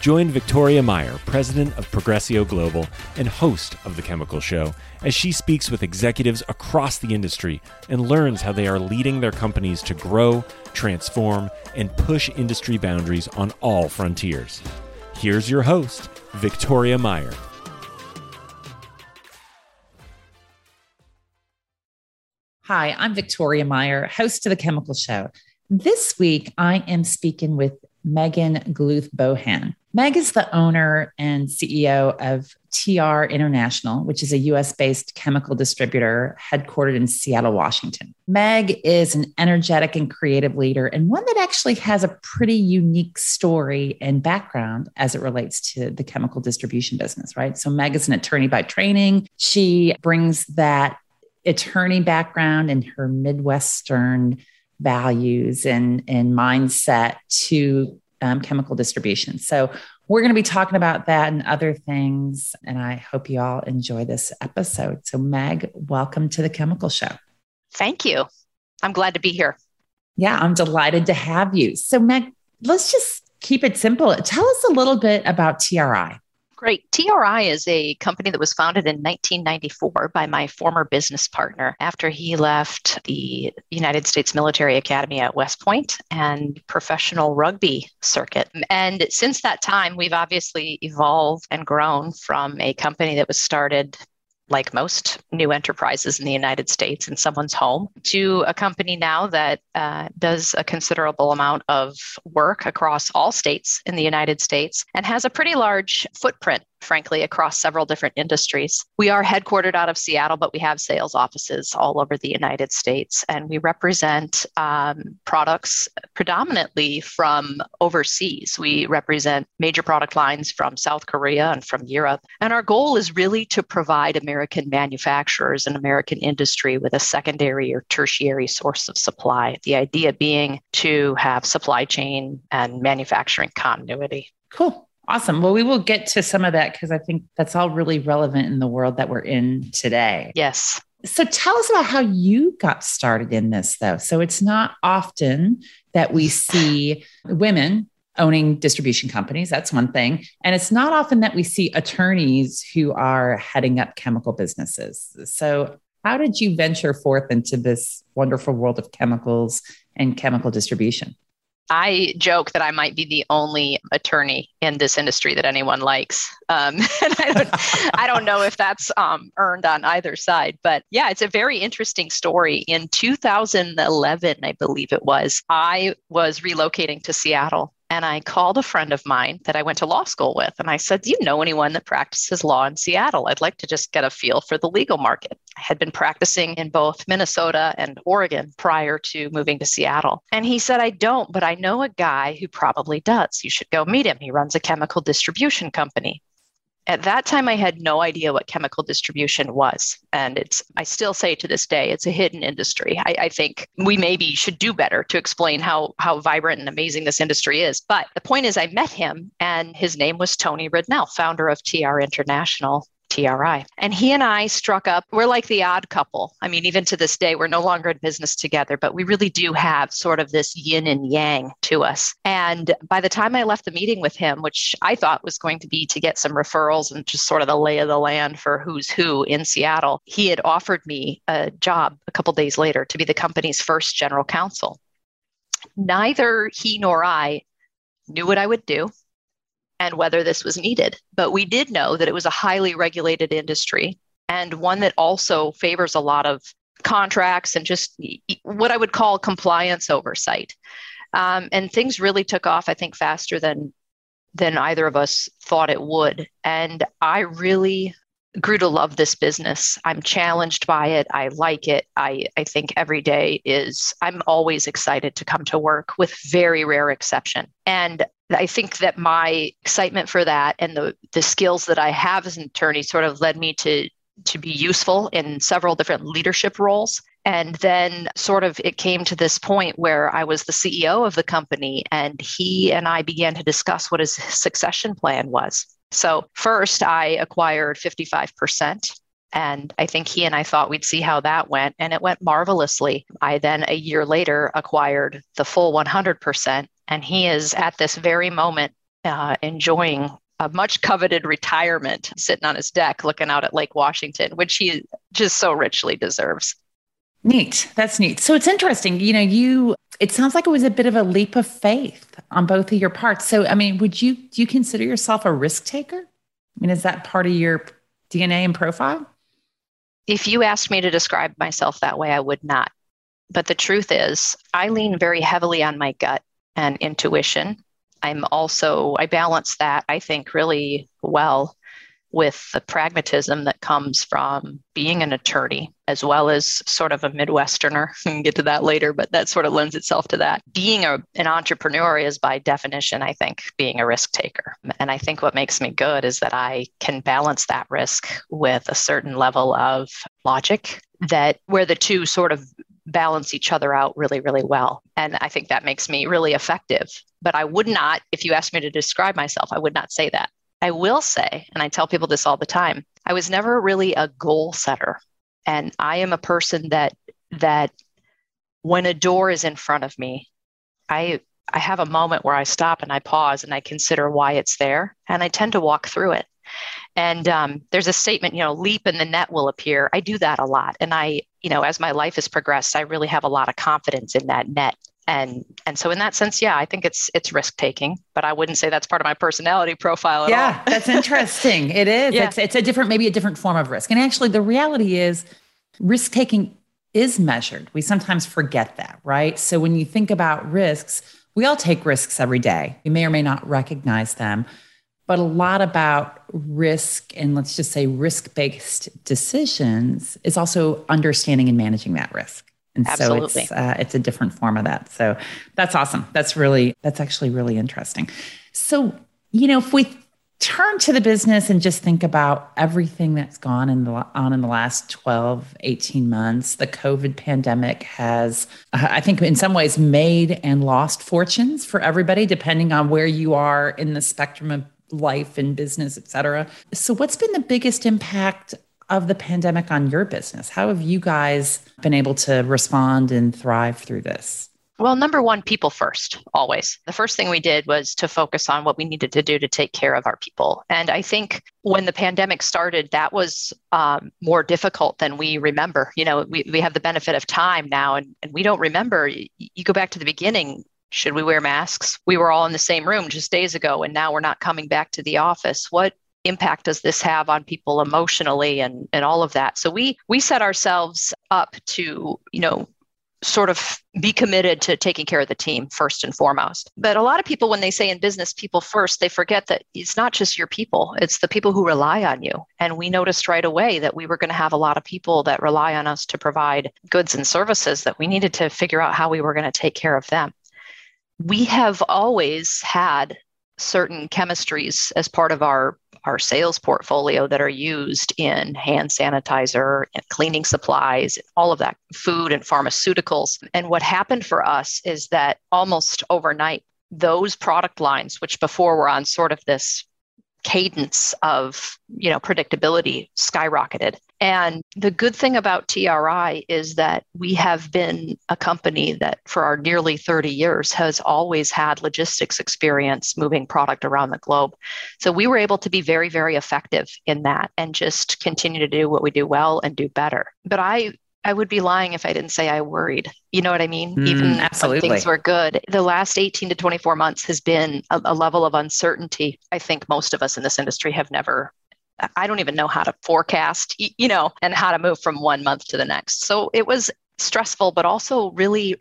Join Victoria Meyer, president of Progressio Global and host of The Chemical Show, as she speaks with executives across the industry and learns how they are leading their companies to grow, transform, and push industry boundaries on all frontiers. Here's your host, Victoria Meyer. Hi, I'm Victoria Meyer, host of The Chemical Show. This week, I am speaking with Megan Gluth Bohan. Meg is the owner and CEO of TR International, which is a US based chemical distributor headquartered in Seattle, Washington. Meg is an energetic and creative leader, and one that actually has a pretty unique story and background as it relates to the chemical distribution business, right? So, Meg is an attorney by training. She brings that attorney background and her Midwestern values and, and mindset to um, chemical distribution. So, we're going to be talking about that and other things. And I hope you all enjoy this episode. So, Meg, welcome to the Chemical Show. Thank you. I'm glad to be here. Yeah, I'm delighted to have you. So, Meg, let's just keep it simple. Tell us a little bit about TRI. Great. TRI is a company that was founded in 1994 by my former business partner after he left the United States Military Academy at West Point and professional rugby circuit. And since that time, we've obviously evolved and grown from a company that was started like most new enterprises in the United States in someone's home, to a company now that uh, does a considerable amount of work across all states in the United States and has a pretty large footprint frankly, across several different industries. We are headquartered out of Seattle, but we have sales offices all over the United States, and we represent um, products predominantly from overseas. We represent major product lines from South Korea and from Europe. And our goal is really to provide American manufacturers and American industry with a secondary or tertiary source of supply. The idea being to have supply chain and manufacturing continuity. Cool. Awesome. Well, we will get to some of that because I think that's all really relevant in the world that we're in today. Yes. So tell us about how you got started in this, though. So it's not often that we see women owning distribution companies. That's one thing. And it's not often that we see attorneys who are heading up chemical businesses. So, how did you venture forth into this wonderful world of chemicals and chemical distribution? I joke that I might be the only attorney in this industry that anyone likes. Um, and I don't, I don't know if that's um, earned on either side, but yeah, it's a very interesting story. In 2011, I believe it was, I was relocating to Seattle and I called a friend of mine that I went to law school with. And I said, Do you know anyone that practices law in Seattle? I'd like to just get a feel for the legal market. I had been practicing in both Minnesota and Oregon prior to moving to Seattle. And he said, I don't, but I know a guy who probably does. You should go meet him. He runs a chemical distribution company at that time i had no idea what chemical distribution was. And it's i still say to this day it's a hidden industry. I, I, think we maybe should do better to explain how how vibrant and amazing this industry is. But the point is i met him and his name was tony ridnell founder of tr international TRI. And he and I struck up, we're like the odd couple. I mean, even to this day, we're no longer in business together, but we really do have sort of this yin and yang to us. And by the time I left the meeting with him, which I thought was going to be to get some referrals and just sort of the lay of the land for who's who in Seattle, he had offered me a job a couple days later to be the company's first general counsel. Neither he nor I knew what I would do and whether this was needed. But we did know that it was a highly regulated industry and one that also favors a lot of contracts and just what I would call compliance oversight. Um, and things really took off, I think, faster than than either of us thought it would. And I really grew to love this business. I'm challenged by it. I like it. I, I think every day is, I'm always excited to come to work with very rare exception. And I think that my excitement for that and the, the skills that I have as an attorney sort of led me to to be useful in several different leadership roles. And then, sort of, it came to this point where I was the CEO of the company, and he and I began to discuss what his succession plan was. So, first, I acquired 55%. And I think he and I thought we'd see how that went, and it went marvelously. I then, a year later, acquired the full 100%. And he is at this very moment uh, enjoying a much coveted retirement sitting on his deck looking out at Lake Washington, which he just so richly deserves. Neat. That's neat. So it's interesting. You know, you, it sounds like it was a bit of a leap of faith on both of your parts. So, I mean, would you, do you consider yourself a risk taker? I mean, is that part of your DNA and profile? If you asked me to describe myself that way, I would not. But the truth is, I lean very heavily on my gut and intuition. I'm also, I balance that, I think, really well with the pragmatism that comes from being an attorney, as well as sort of a Midwesterner. We can get to that later, but that sort of lends itself to that. Being a, an entrepreneur is, by definition, I think, being a risk taker. And I think what makes me good is that I can balance that risk with a certain level of logic that where the two sort of balance each other out really, really well. And I think that makes me really effective. But I would not, if you asked me to describe myself, I would not say that. I will say, and I tell people this all the time, I was never really a goal setter. And I am a person that that when a door is in front of me, I I have a moment where I stop and I pause and I consider why it's there, and I tend to walk through it. And um, there's a statement, you know, leap and the net will appear. I do that a lot, and I, you know, as my life has progressed, I really have a lot of confidence in that net. And and so in that sense yeah i think it's it's risk taking but i wouldn't say that's part of my personality profile yeah that's interesting. It is. Yeah. it's, it's a different maybe a different form of risk. And actually the reality is risk taking is measured. We sometimes forget that right? So when you think about risks we all take risks every day. We may or may not recognize them but a lot about risk and let's just say risk based decisions is also understanding and managing that risk and Absolutely. so it's uh, it's a different form of that. So that's awesome. That's really that's actually really interesting. So you know, if we turn to the business and just think about everything that's gone in the, on in the last 12 18 months the covid pandemic has uh, i think in some ways made and lost fortunes for everybody depending on where you are in the spectrum of life and business et cetera so what's been the biggest impact of the pandemic on your business? How have you guys been able to respond and thrive through this? Well, number one, people first, always. The first thing we did was to focus on what we needed to do to take care of our people. And I think when the pandemic started, that was um, more difficult than we remember. You know, we, we have the benefit of time now, and, and we don't remember. You, you go back to the beginning, should we wear masks? We were all in the same room just days ago, and now we're not coming back to the office. What impact does this have on people emotionally and, and all of that so we we set ourselves up to you know sort of be committed to taking care of the team first and foremost. But a lot of people, when they say in business, people first, they forget that it's not just your people, it's the people who rely on you. And we noticed right away that we were going to have a lot of people that rely on us to provide goods and services that we needed to figure out how we were going to take care of them. We have always had certain chemistries as part of our our sales portfolio that are used in hand sanitizer and cleaning supplies, all of that, food and pharmaceuticals. And what happened for us is that almost overnight, those product lines, which before were on sort of this cadence of you know predictability skyrocketed. And the good thing about tri is that we have been a company that for our nearly 30 years has always had logistics experience moving product around the globe. So we were able to be very very effective in that and just continue to do what we do well and do better. But i I would be lying if I didn't say I worried. You know what I mean? Mm, Even absolutely. when things were good. The last 18 to 24 months has been a, a level of uncertainty. I think most of us in this industry have never I don't even know how to forecast, you know, and how to move from one month to the next. So it was stressful, but also really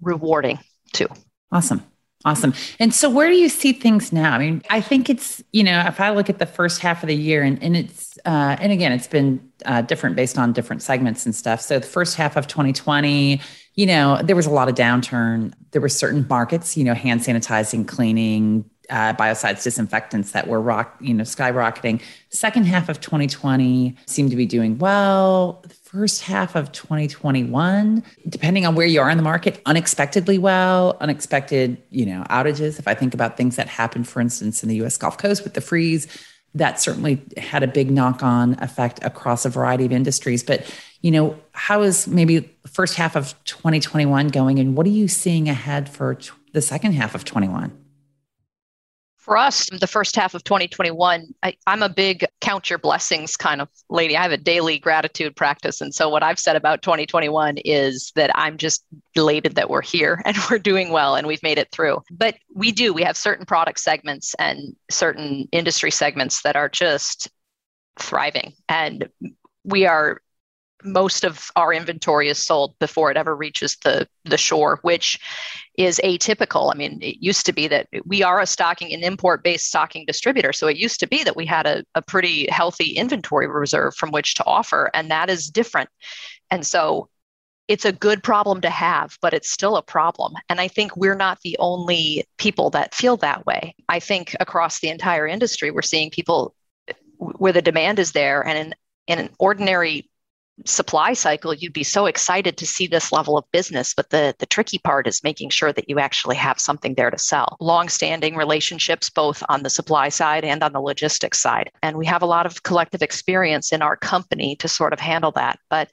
rewarding too. Awesome. Awesome. And so where do you see things now? I mean, I think it's, you know, if I look at the first half of the year and, and it's, uh, and again, it's been uh, different based on different segments and stuff. So the first half of 2020, you know, there was a lot of downturn. There were certain markets, you know, hand sanitizing, cleaning, uh, biocides disinfectants that were rock, you know, skyrocketing. Second half of 2020 seemed to be doing well. First half of 2021, depending on where you are in the market, unexpectedly well, unexpected, you know, outages. If I think about things that happened, for instance, in the US Gulf Coast with the freeze, that certainly had a big knock-on effect across a variety of industries. But you know, how is maybe first half of 2021 going, and what are you seeing ahead for the second half of 21? For us, the first half of 2021, I, am a big count your blessings kind of lady. I have a daily gratitude practice. And so, what I've said about 2021 is that I'm just elated that we're here and we're doing well and we've made it through. But we do, we have certain product segments and certain industry segments that are just thriving. And we are most of our inventory is sold before it ever reaches the the shore which is atypical i mean it used to be that we are a stocking an import based stocking distributor so it used to be that we had a, a pretty healthy inventory reserve from which to offer and that is different and so it's a good problem to have, but it's still a problem. And I think we're not the only people that feel that way. I think across the entire industry, we're seeing people where the demand is there. And in, in an ordinary supply cycle, you'd be so excited to see this level of business. But the, the tricky part is making sure that you actually have something there to sell. Long-standing relationships, both on the supply side and on the logistics side. And we have a lot of collective experience in our company to sort of handle that. But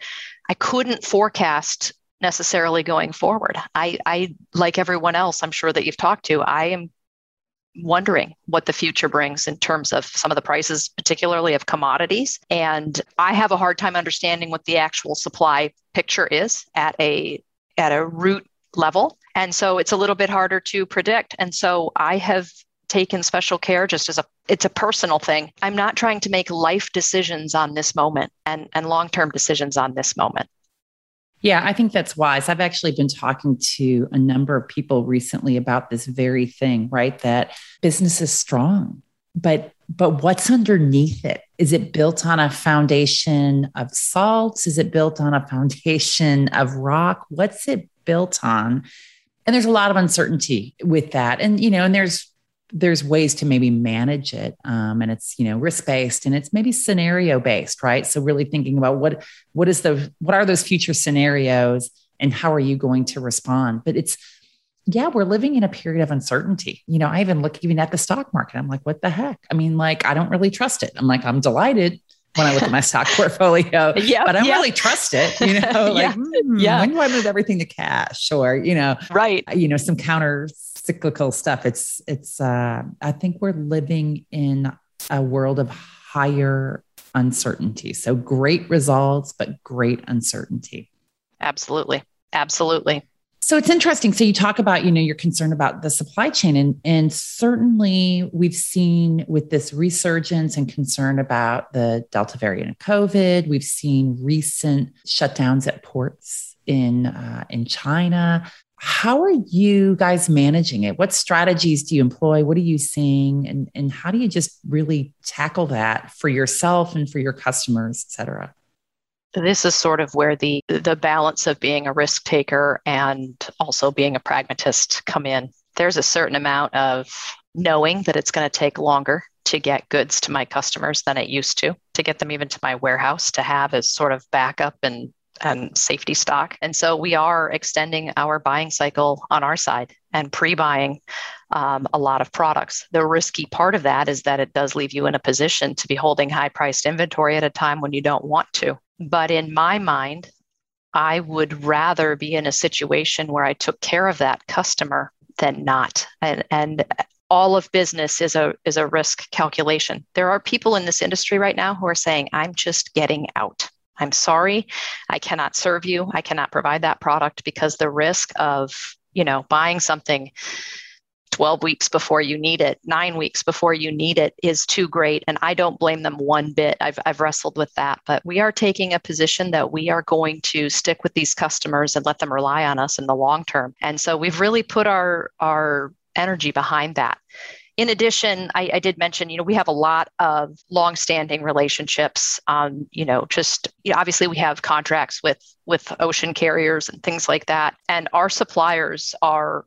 I couldn't forecast necessarily going forward. I, I like everyone else, I'm sure that you've talked to, I am wondering what the future brings in terms of some of the prices, particularly of commodities. And I have a hard time understanding what the actual supply picture is at a at a root level. And so it's a little bit harder to predict. And so I have taken special care just as a it's a personal thing. I'm not trying to make life decisions on this moment and, and long-term decisions on this moment. Yeah, I think that's wise. I've actually been talking to a number of people recently about this very thing, right? That business is strong, but but what's underneath it? Is it built on a foundation of salts? Is it built on a foundation of rock? What's it built on? And there's a lot of uncertainty with that. And you know, and there's there's ways to maybe manage it um, and it's you know risk based and it's maybe scenario based right? So really thinking about what what is the what are those future scenarios and how are you going to respond? But it's yeah we're living in a period of uncertainty. You know i even look even at the stock market. I'm like what the heck? I mean like i don't really trust it. I'm like i'm delighted when I look at my stock portfolio. yeah, but I don't yeah. really trust it. You know, like yeah. Hmm, yeah. when do I move everything to cash or, you know, right. You know, some counter cyclical stuff. It's it's uh I think we're living in a world of higher uncertainty. So great results, but great uncertainty. Absolutely. Absolutely. So it's interesting. So you talk about, you know, you're concerned about the supply chain and and certainly we've seen with this resurgence and concern about the Delta variant of COVID, we've seen recent shutdowns at ports in uh, in China. How are you guys managing it? What strategies do you employ? What are you seeing? And, and how do you just really tackle that for yourself and for your customers, et cetera? This is sort of where the the balance of being a risk taker and also being a pragmatist come in. There's a certain amount of knowing that it's going to take longer to get goods to my customers than it used to, to get them even to my warehouse to have as sort of backup and and safety stock. And so we are extending our buying cycle on our side and pre buying um, a lot of products. The risky part of that is that it does leave you in a position to be holding high priced inventory at a time when you don't want to. But in my mind, I would rather be in a situation where I took care of that customer than not. And, and all of business is a is a risk calculation. There are people in this industry right now who are saying, I'm just getting out. I'm sorry, I cannot serve you. I cannot provide that product because the risk of, you know, buying something 12 weeks before you need it, nine weeks before you need it is too great. And I don't blame them one bit. I've, I've wrestled with that. But we are taking a position that we are going to stick with these customers and let them rely on us in the long term. And so we've really put our, our energy behind that in addition, I, I, did mention, you know, we have a lot of long-standing relationships. Um, you know, just you know, obviously we have contracts with with ocean carriers and things like that, and our suppliers are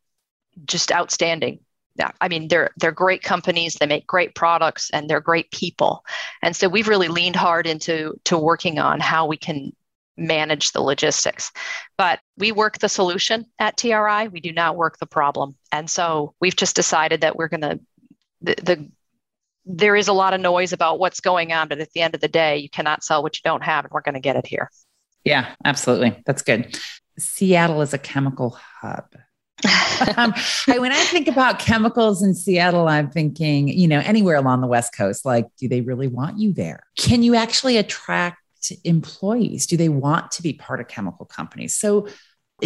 just outstanding yeah, I mean, they're they're great companies. They make great products, and they're great people. And so we've really leaned hard into to working on how we can manage the logistics. But we work the solution at TRI. We do not work the problem. And so we've just decided that we're going to the, the there is a lot of noise about what's going on, but at the end of the day, you cannot sell what you don't have, and we're going to get it here. Yeah, absolutely. That's good. Seattle is a chemical hub. Um, when I think about chemicals in Seattle, I'm thinking, you know, anywhere along the West Coast, like, do they really want you there? Can you actually attract employees? Do they want to be part of chemical companies? So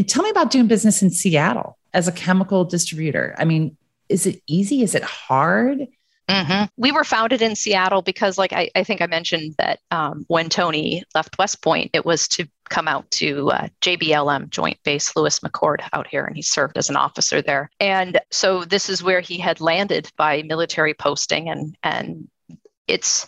tell me about doing business in Seattle as a chemical distributor. I mean, is it easy? Is it hard? Mm-hmm. We were founded in Seattle because, like I, I think I mentioned that um, when Tony left West Point, it was to come out to uh, JBLM Joint Base Lewis McChord out here, and he served as an officer there. And so this is where he had landed by military posting, and and it's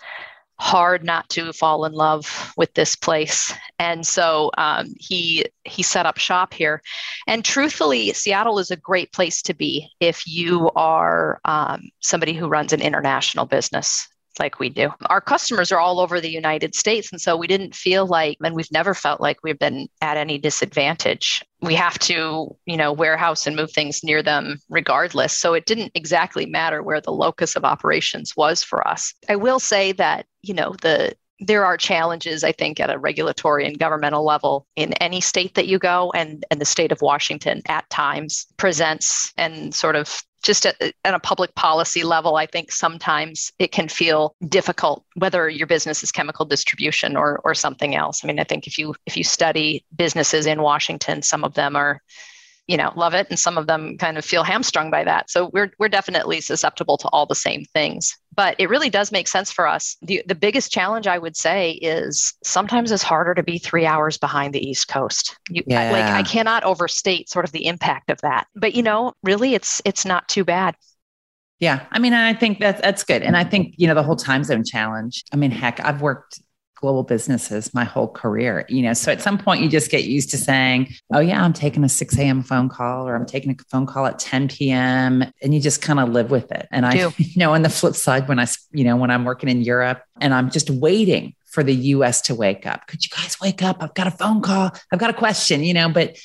hard not to fall in love with this place. And so um, he he set up shop here. And truthfully seattle is a great place to be if you are um, somebody who runs an international business like we do. Our customers are all over the United States. And so we didn't feel like, and we've never felt like we've been at any disadvantage. We have to, you know, warehouse and move things near them regardless. So it didn't exactly matter where the locus of operations was for us. I will say that, you know, the there are challenges, I think, at a regulatory and governmental level in any state that you go, and, and the state of Washington at times presents and sort of just at, at, a public policy level, I think sometimes it can feel difficult whether your business is chemical distribution or or something else. I mean, I think if you if you study businesses in Washington, some of them are you know love it and some of them kind of feel hamstrung by that. So we're we're definitely susceptible to all the same things. But it really does make sense for us. The the biggest challenge i would say is sometimes it's harder to be 3 hours behind the east coast. You yeah. like i cannot overstate sort of the impact of that. But you know really it's it's not too bad. Yeah, I mean, I think that's that's good, and I think you know the whole time zone challenge. I mean, heck, I've worked global businesses my whole career, you know. So at some point you just get used to saying, oh, yeah, I'm taking a 6 a.m. phone call or I'm taking a phone call at 10 p.m. And you just kind of live with it. And I, you know, on the flip side, when I, you know, when I'm working in Europe and I'm just waiting for the US to wake up, could you guys wake up? I've got a phone call. I've got a question, you know, but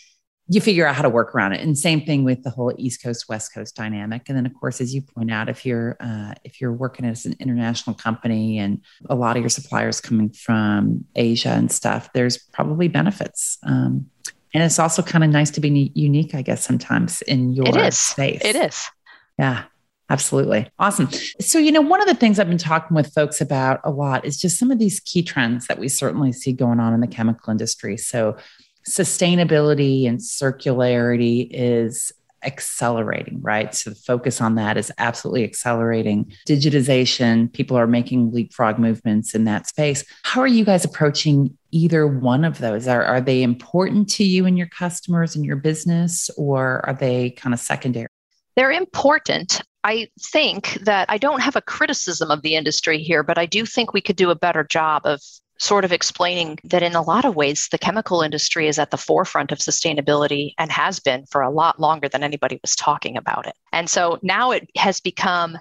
you figure out how to work around it. And same thing with the whole East Coast West Coast dynamic. And then of course, as you point out, if you're uh, if you're working as an international company and a lot of your suppliers coming from Asia and stuff, there's probably benefits. Um, and it's also kind of nice to be unique, I guess, sometimes in your it is. space. It is. Yeah. Absolutely. Awesome. So, you know, one of the things I've been talking with folks about a lot is just some of these key trends that we certainly see going on in the chemical industry. So, sustainability and circularity is accelerating, right? So the focus on that is absolutely accelerating. Digitization, people are making leapfrog movements in that space. How are you guys approaching either one of those? Are, are they important to you and your customers and your business, or are they kind of secondary? They're important. I think that I don't have a criticism of the industry here, but I do think we could do a better job of sort of explaining that in a lot of ways, the chemical industry is at the forefront of sustainability and has been for a lot longer than anybody was talking about it. And so now it has become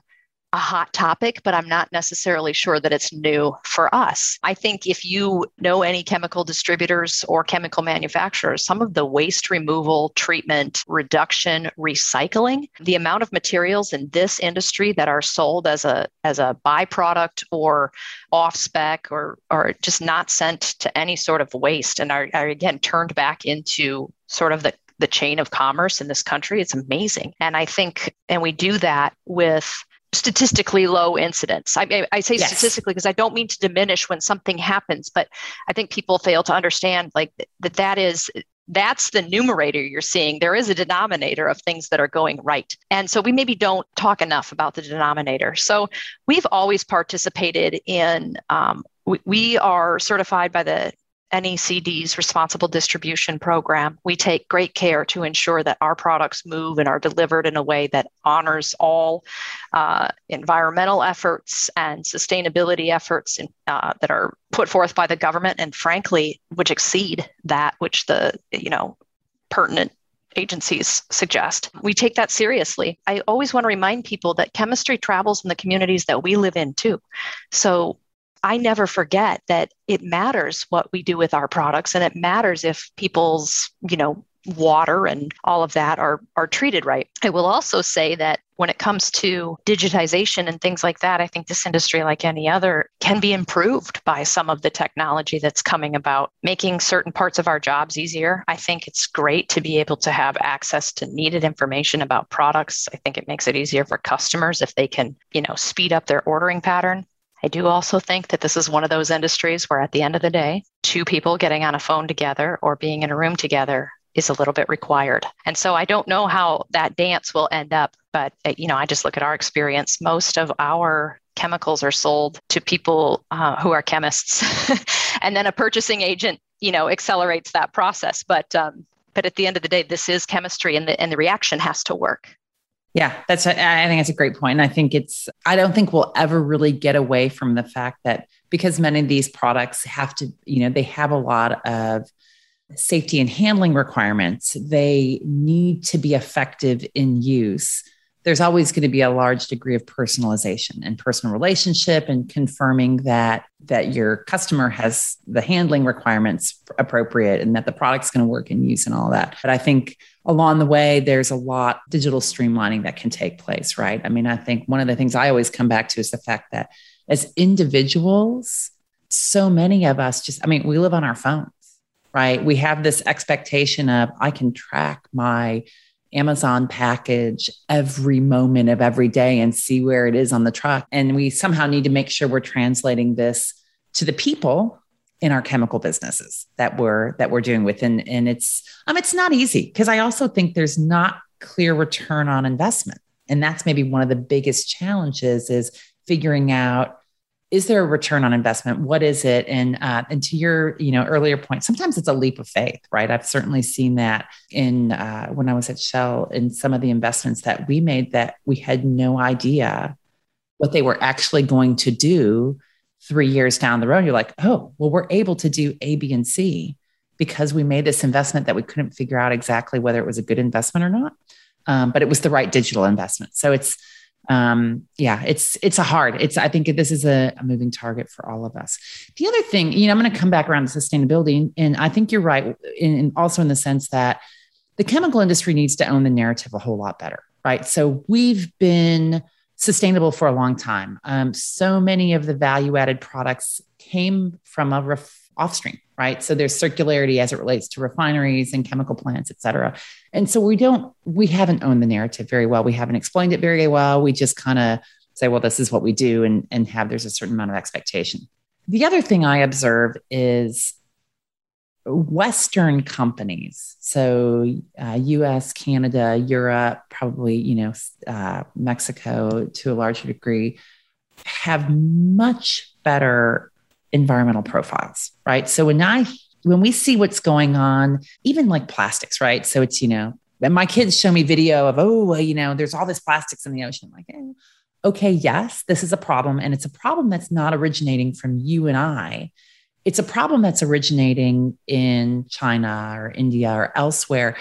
a hot topic, but I'm not necessarily sure that it's new for us. I think if you know any chemical distributors or chemical manufacturers, some of the waste removal, treatment, reduction, recycling, the amount of materials in this industry that are sold as a as a byproduct or off spec or or just not sent to any sort of waste and are, are again turned back into sort of the the chain of commerce in this country. It's amazing. And I think, and we do that with statistically low incidence. I, I say yes. statistically because I don't mean to diminish when something happens, but I think people fail to understand like that that is that's the numerator you're seeing. There is a denominator of things that are going right. And so we maybe don't talk enough about the denominator. So we've always participated in, um, we, we are certified by the NACD's responsible distribution program, we take great care to ensure that our products move and are delivered in a way that honors all uh, environmental efforts and sustainability efforts in, uh, that are put forth by the government, and frankly, which exceed that which the you know pertinent agencies suggest. We take that seriously. I always want to remind people that chemistry travels in the communities that we live in too. So I never forget that it matters what we do with our products and it matters if people's, you know, water and all of that are are treated right. I will also say that when it comes to digitization and things like that, I think this industry, like any other, can be improved by some of the technology that's coming about, making certain parts of our jobs easier. I think it's great to be able to have access to needed information about products. I think it makes it easier for customers if they can, you know, speed up their ordering pattern. I do also think that this is one of those industries where, at the end of the day, two people getting on a phone together or being in a room together is a little bit required. And so I don't know how that dance will end up, but uh, you know, I just look at our experience. Most of our chemicals are sold to people uh, who are chemists, and then a purchasing agent, you know, accelerates that process. But um, but at the end of the day, this is chemistry, and the and the reaction has to work. Yeah, that's. A, I think it's a great point. And I think it's. I don't think we'll ever really get away from the fact that because many of these products have to, you know, they have a lot of safety and handling requirements, they need to be effective in use. There's always going to be a large degree of personalization and personal relationship and confirming that that your customer has the handling requirements appropriate and that the product's going to work in use and all that. But I think along the way there's a lot digital streamlining that can take place, right? I mean, I think one of the things I always come back to is the fact that as individuals, so many of us just I mean, we live on our phones right? We have this expectation of I can track my Amazon package every moment of every day and see where it is on the truck. And we somehow need to make sure we're translating this to the people in our chemical businesses that we're that we're doing with. And, and it's um it's not easy because I also think there's not clear return on investment. And that's maybe one of the biggest challenges is figuring out is there a return on investment? What is it? And uh, and to your you know earlier point sometimes it's a leap of faith right? I've certainly seen that in uh, when i was at shell in some of the investments that we made that we had no idea what they were actually going to do three years down the road. You're like oh well we're able to do a b and c because we made this investment that we couldn't figure out exactly whether it was a good investment or not. Um, but it was the right digital investment. So it's um yeah it's it's a hard it's i think this is a, a moving target for all of us. The other thing you know i'm going to come back around to sustainability and, and i think you're right in also in the sense that the chemical industry needs to own the narrative a whole lot better right? So we've been sustainable for a long time. Um, so many of the value added products came from a ref- offstream right? So there's circularity as it relates to refineries and chemical plants, et cetera. And so we don't, we haven't owned the narrative very well. We haven't explained it very well. We just kind of say, well, this is what we do and, and have, there's a certain amount of expectation. The other thing I observe is Western companies, so uh, US, Canada, Europe, probably, you know, uh, Mexico to a larger degree, have much better environmental profiles, right? So when I when we see what's going on, even like plastics, right? So it's, you know, and my kids show me video of, oh, well, you know, there's all this plastics in the ocean. I'm like, eh, okay, yes, this is a problem. And it's a problem that's not originating from you and I. It's a problem that's originating in China or India or elsewhere.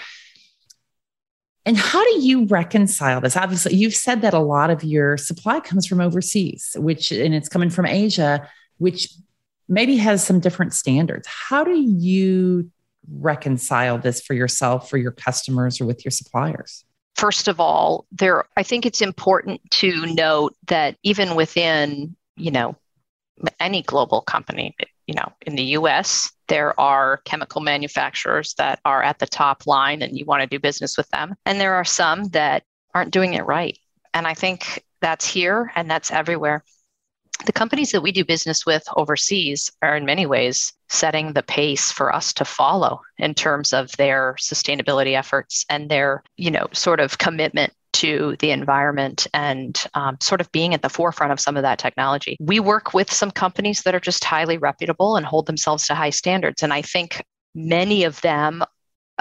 And how do you reconcile this? Obviously, you've said that a lot of your supply comes from overseas, which, and it's coming from Asia, which maybe has some different standards. How do you reconcile this for yourself, for your customers, or with your suppliers? First of all, there I think it's important to note that even within, you know, any global company, you know, in the US, there are chemical manufacturers that are at the top line and you want to do business with them. And there are some that aren't doing it right. And I think that's here and that's everywhere the companies that we do business with overseas are in many ways setting the pace for us to follow in terms of their sustainability efforts and their you know sort of commitment to the environment and um, sort of being at the forefront of some of that technology. We work with some companies that are just highly reputable and hold themselves to high standards. And I think many of them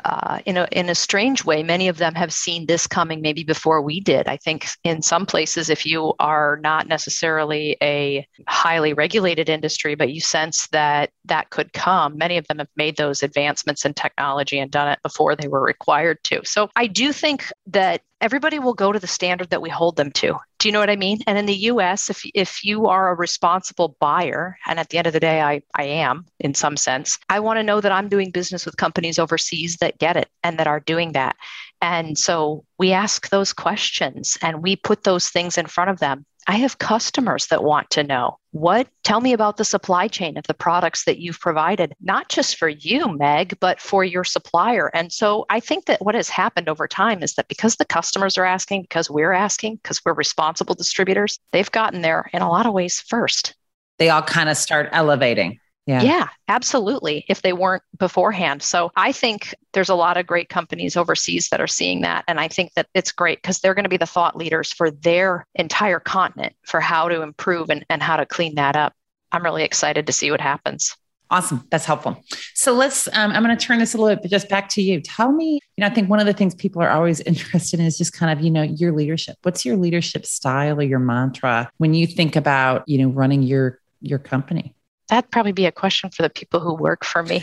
uh, in a in a strange way, many of them have seen this coming maybe before we did. I think in some places, if you are not necessarily a highly regulated industry, but you sense that that could come, many of them have made those advancements in technology and done it before they were required to. So I do think that everybody will go to the standard that we hold them to. Do you know what I mean? And in the US, if, if you are a responsible buyer, and at the end of the day, I, I am in some sense, I want to know that I'm doing business with companies overseas that get it and that are doing that. And so we ask those questions and we put those things in front of them. I have customers that want to know what, tell me about the supply chain of the products that you've provided, not just for you, Meg, but for your supplier. And so I think that what has happened over time is that because the customers are asking, because we're asking, because we're responsible distributors, they've gotten there in a lot of ways first. They all kind of start elevating. Yeah. yeah, absolutely. If they weren't beforehand. So I think there's a lot of great companies overseas that are seeing that. And I think that it's great because they're going to be the thought leaders for their entire continent for how to improve and, and how to clean that up. I'm really excited to see what happens. Awesome. That's helpful. So let's, um, I'm going to turn this a little bit just back to you. Tell me, you know, I think one of the things people are always interested in is just kind of, you know, your leadership. What's your leadership style or your mantra when you think about, you know, running your, your company? That'd probably be a question for the people who work for me.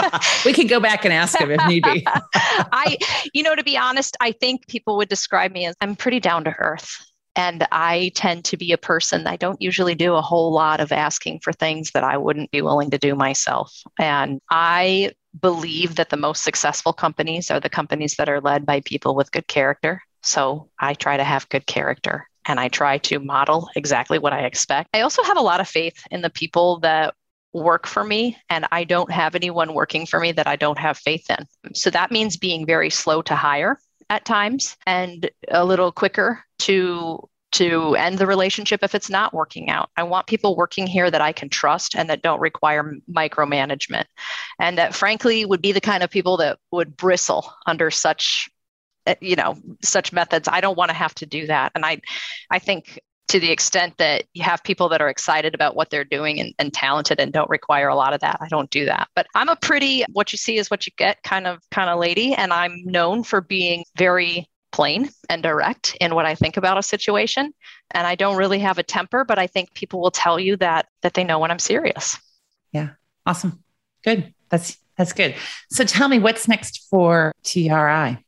we could go back and ask them if need be. I, you know, to be honest, I think people would describe me as I'm pretty down to earth. And I tend to be a person, I don't usually do a whole lot of asking for things that I wouldn't be willing to do myself. And I believe that the most successful companies are the companies that are led by people with good character. So I try to have good character and I try to model exactly what I expect. I also have a lot of faith in the people that work for me, and I don't have anyone working for me that I don't have faith in. So that means being very slow to hire at times and a little quicker to to end the relationship if it's not working out. I want people working here that I can trust and that don't require micromanagement and that frankly would be the kind of people that would bristle under such Uh, you know such methods i don't want to have to do that. And i i think to the extent that you have people that are excited about what they're doing and, and talented and don't require a lot of that i don't do that. But i'm a pretty what you see is what you get kind of kind of lady and i'm known for being very plain and direct in what i think about a situation. And i don't really have a temper but i think people will tell you that that they know when i'm serious. Yeah. Awesome. Good. That's that's good. So tell me what's next for tri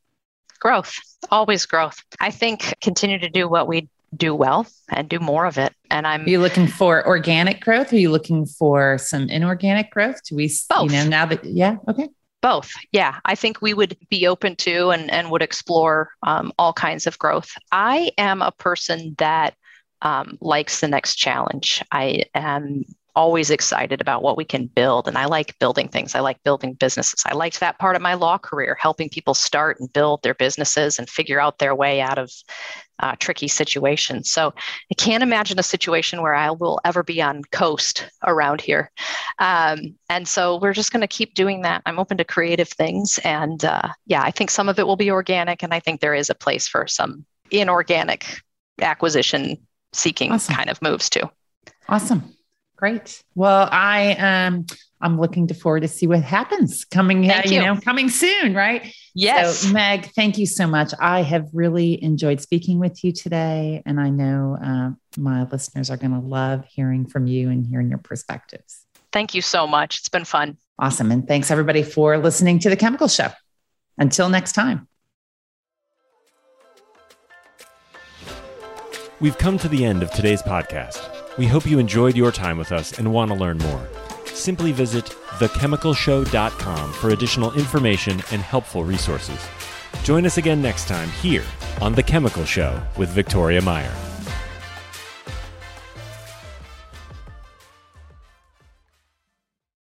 growth, always growth. I think continue to do what we do well and do more of it. And I'm Are you looking for organic growth? Are you looking for some inorganic growth? Do we both. you know now that yeah, okay. Both. Yeah. I think we would be open to and, and would explore um, all kinds of growth. I am a person that um, likes the next challenge. I am always excited about what we can build. And I like building things. I like building businesses. I liked that part of my law career, helping people start and build their businesses and figure out their way out of uh, tricky situations. So I can't imagine a situation where I will ever be on coast around here. Um, and so we're just going to keep doing that. I'm open to creative things. And uh, yeah, I think some of it will be organic. And I think there is a place for some inorganic acquisition seeking awesome. kind of moves too. Awesome. Great. Well, I um I'm looking forward to see what happens coming, uh, you. you. know, coming soon, right? Yes. So, Meg, thank you so much. I have really enjoyed speaking with you today, and I know uh, my listeners are going to love hearing from you and hearing your perspectives. Thank you so much. It's been fun. Awesome, and thanks everybody for listening to the Chemical Show. Until next time. We've come to the end of today's podcast. We hope you enjoyed your time with us and want to learn more. Simply visit thechemicalshow.com for additional information and helpful resources. Join us again next time here on The Chemical Show with Victoria Meyer.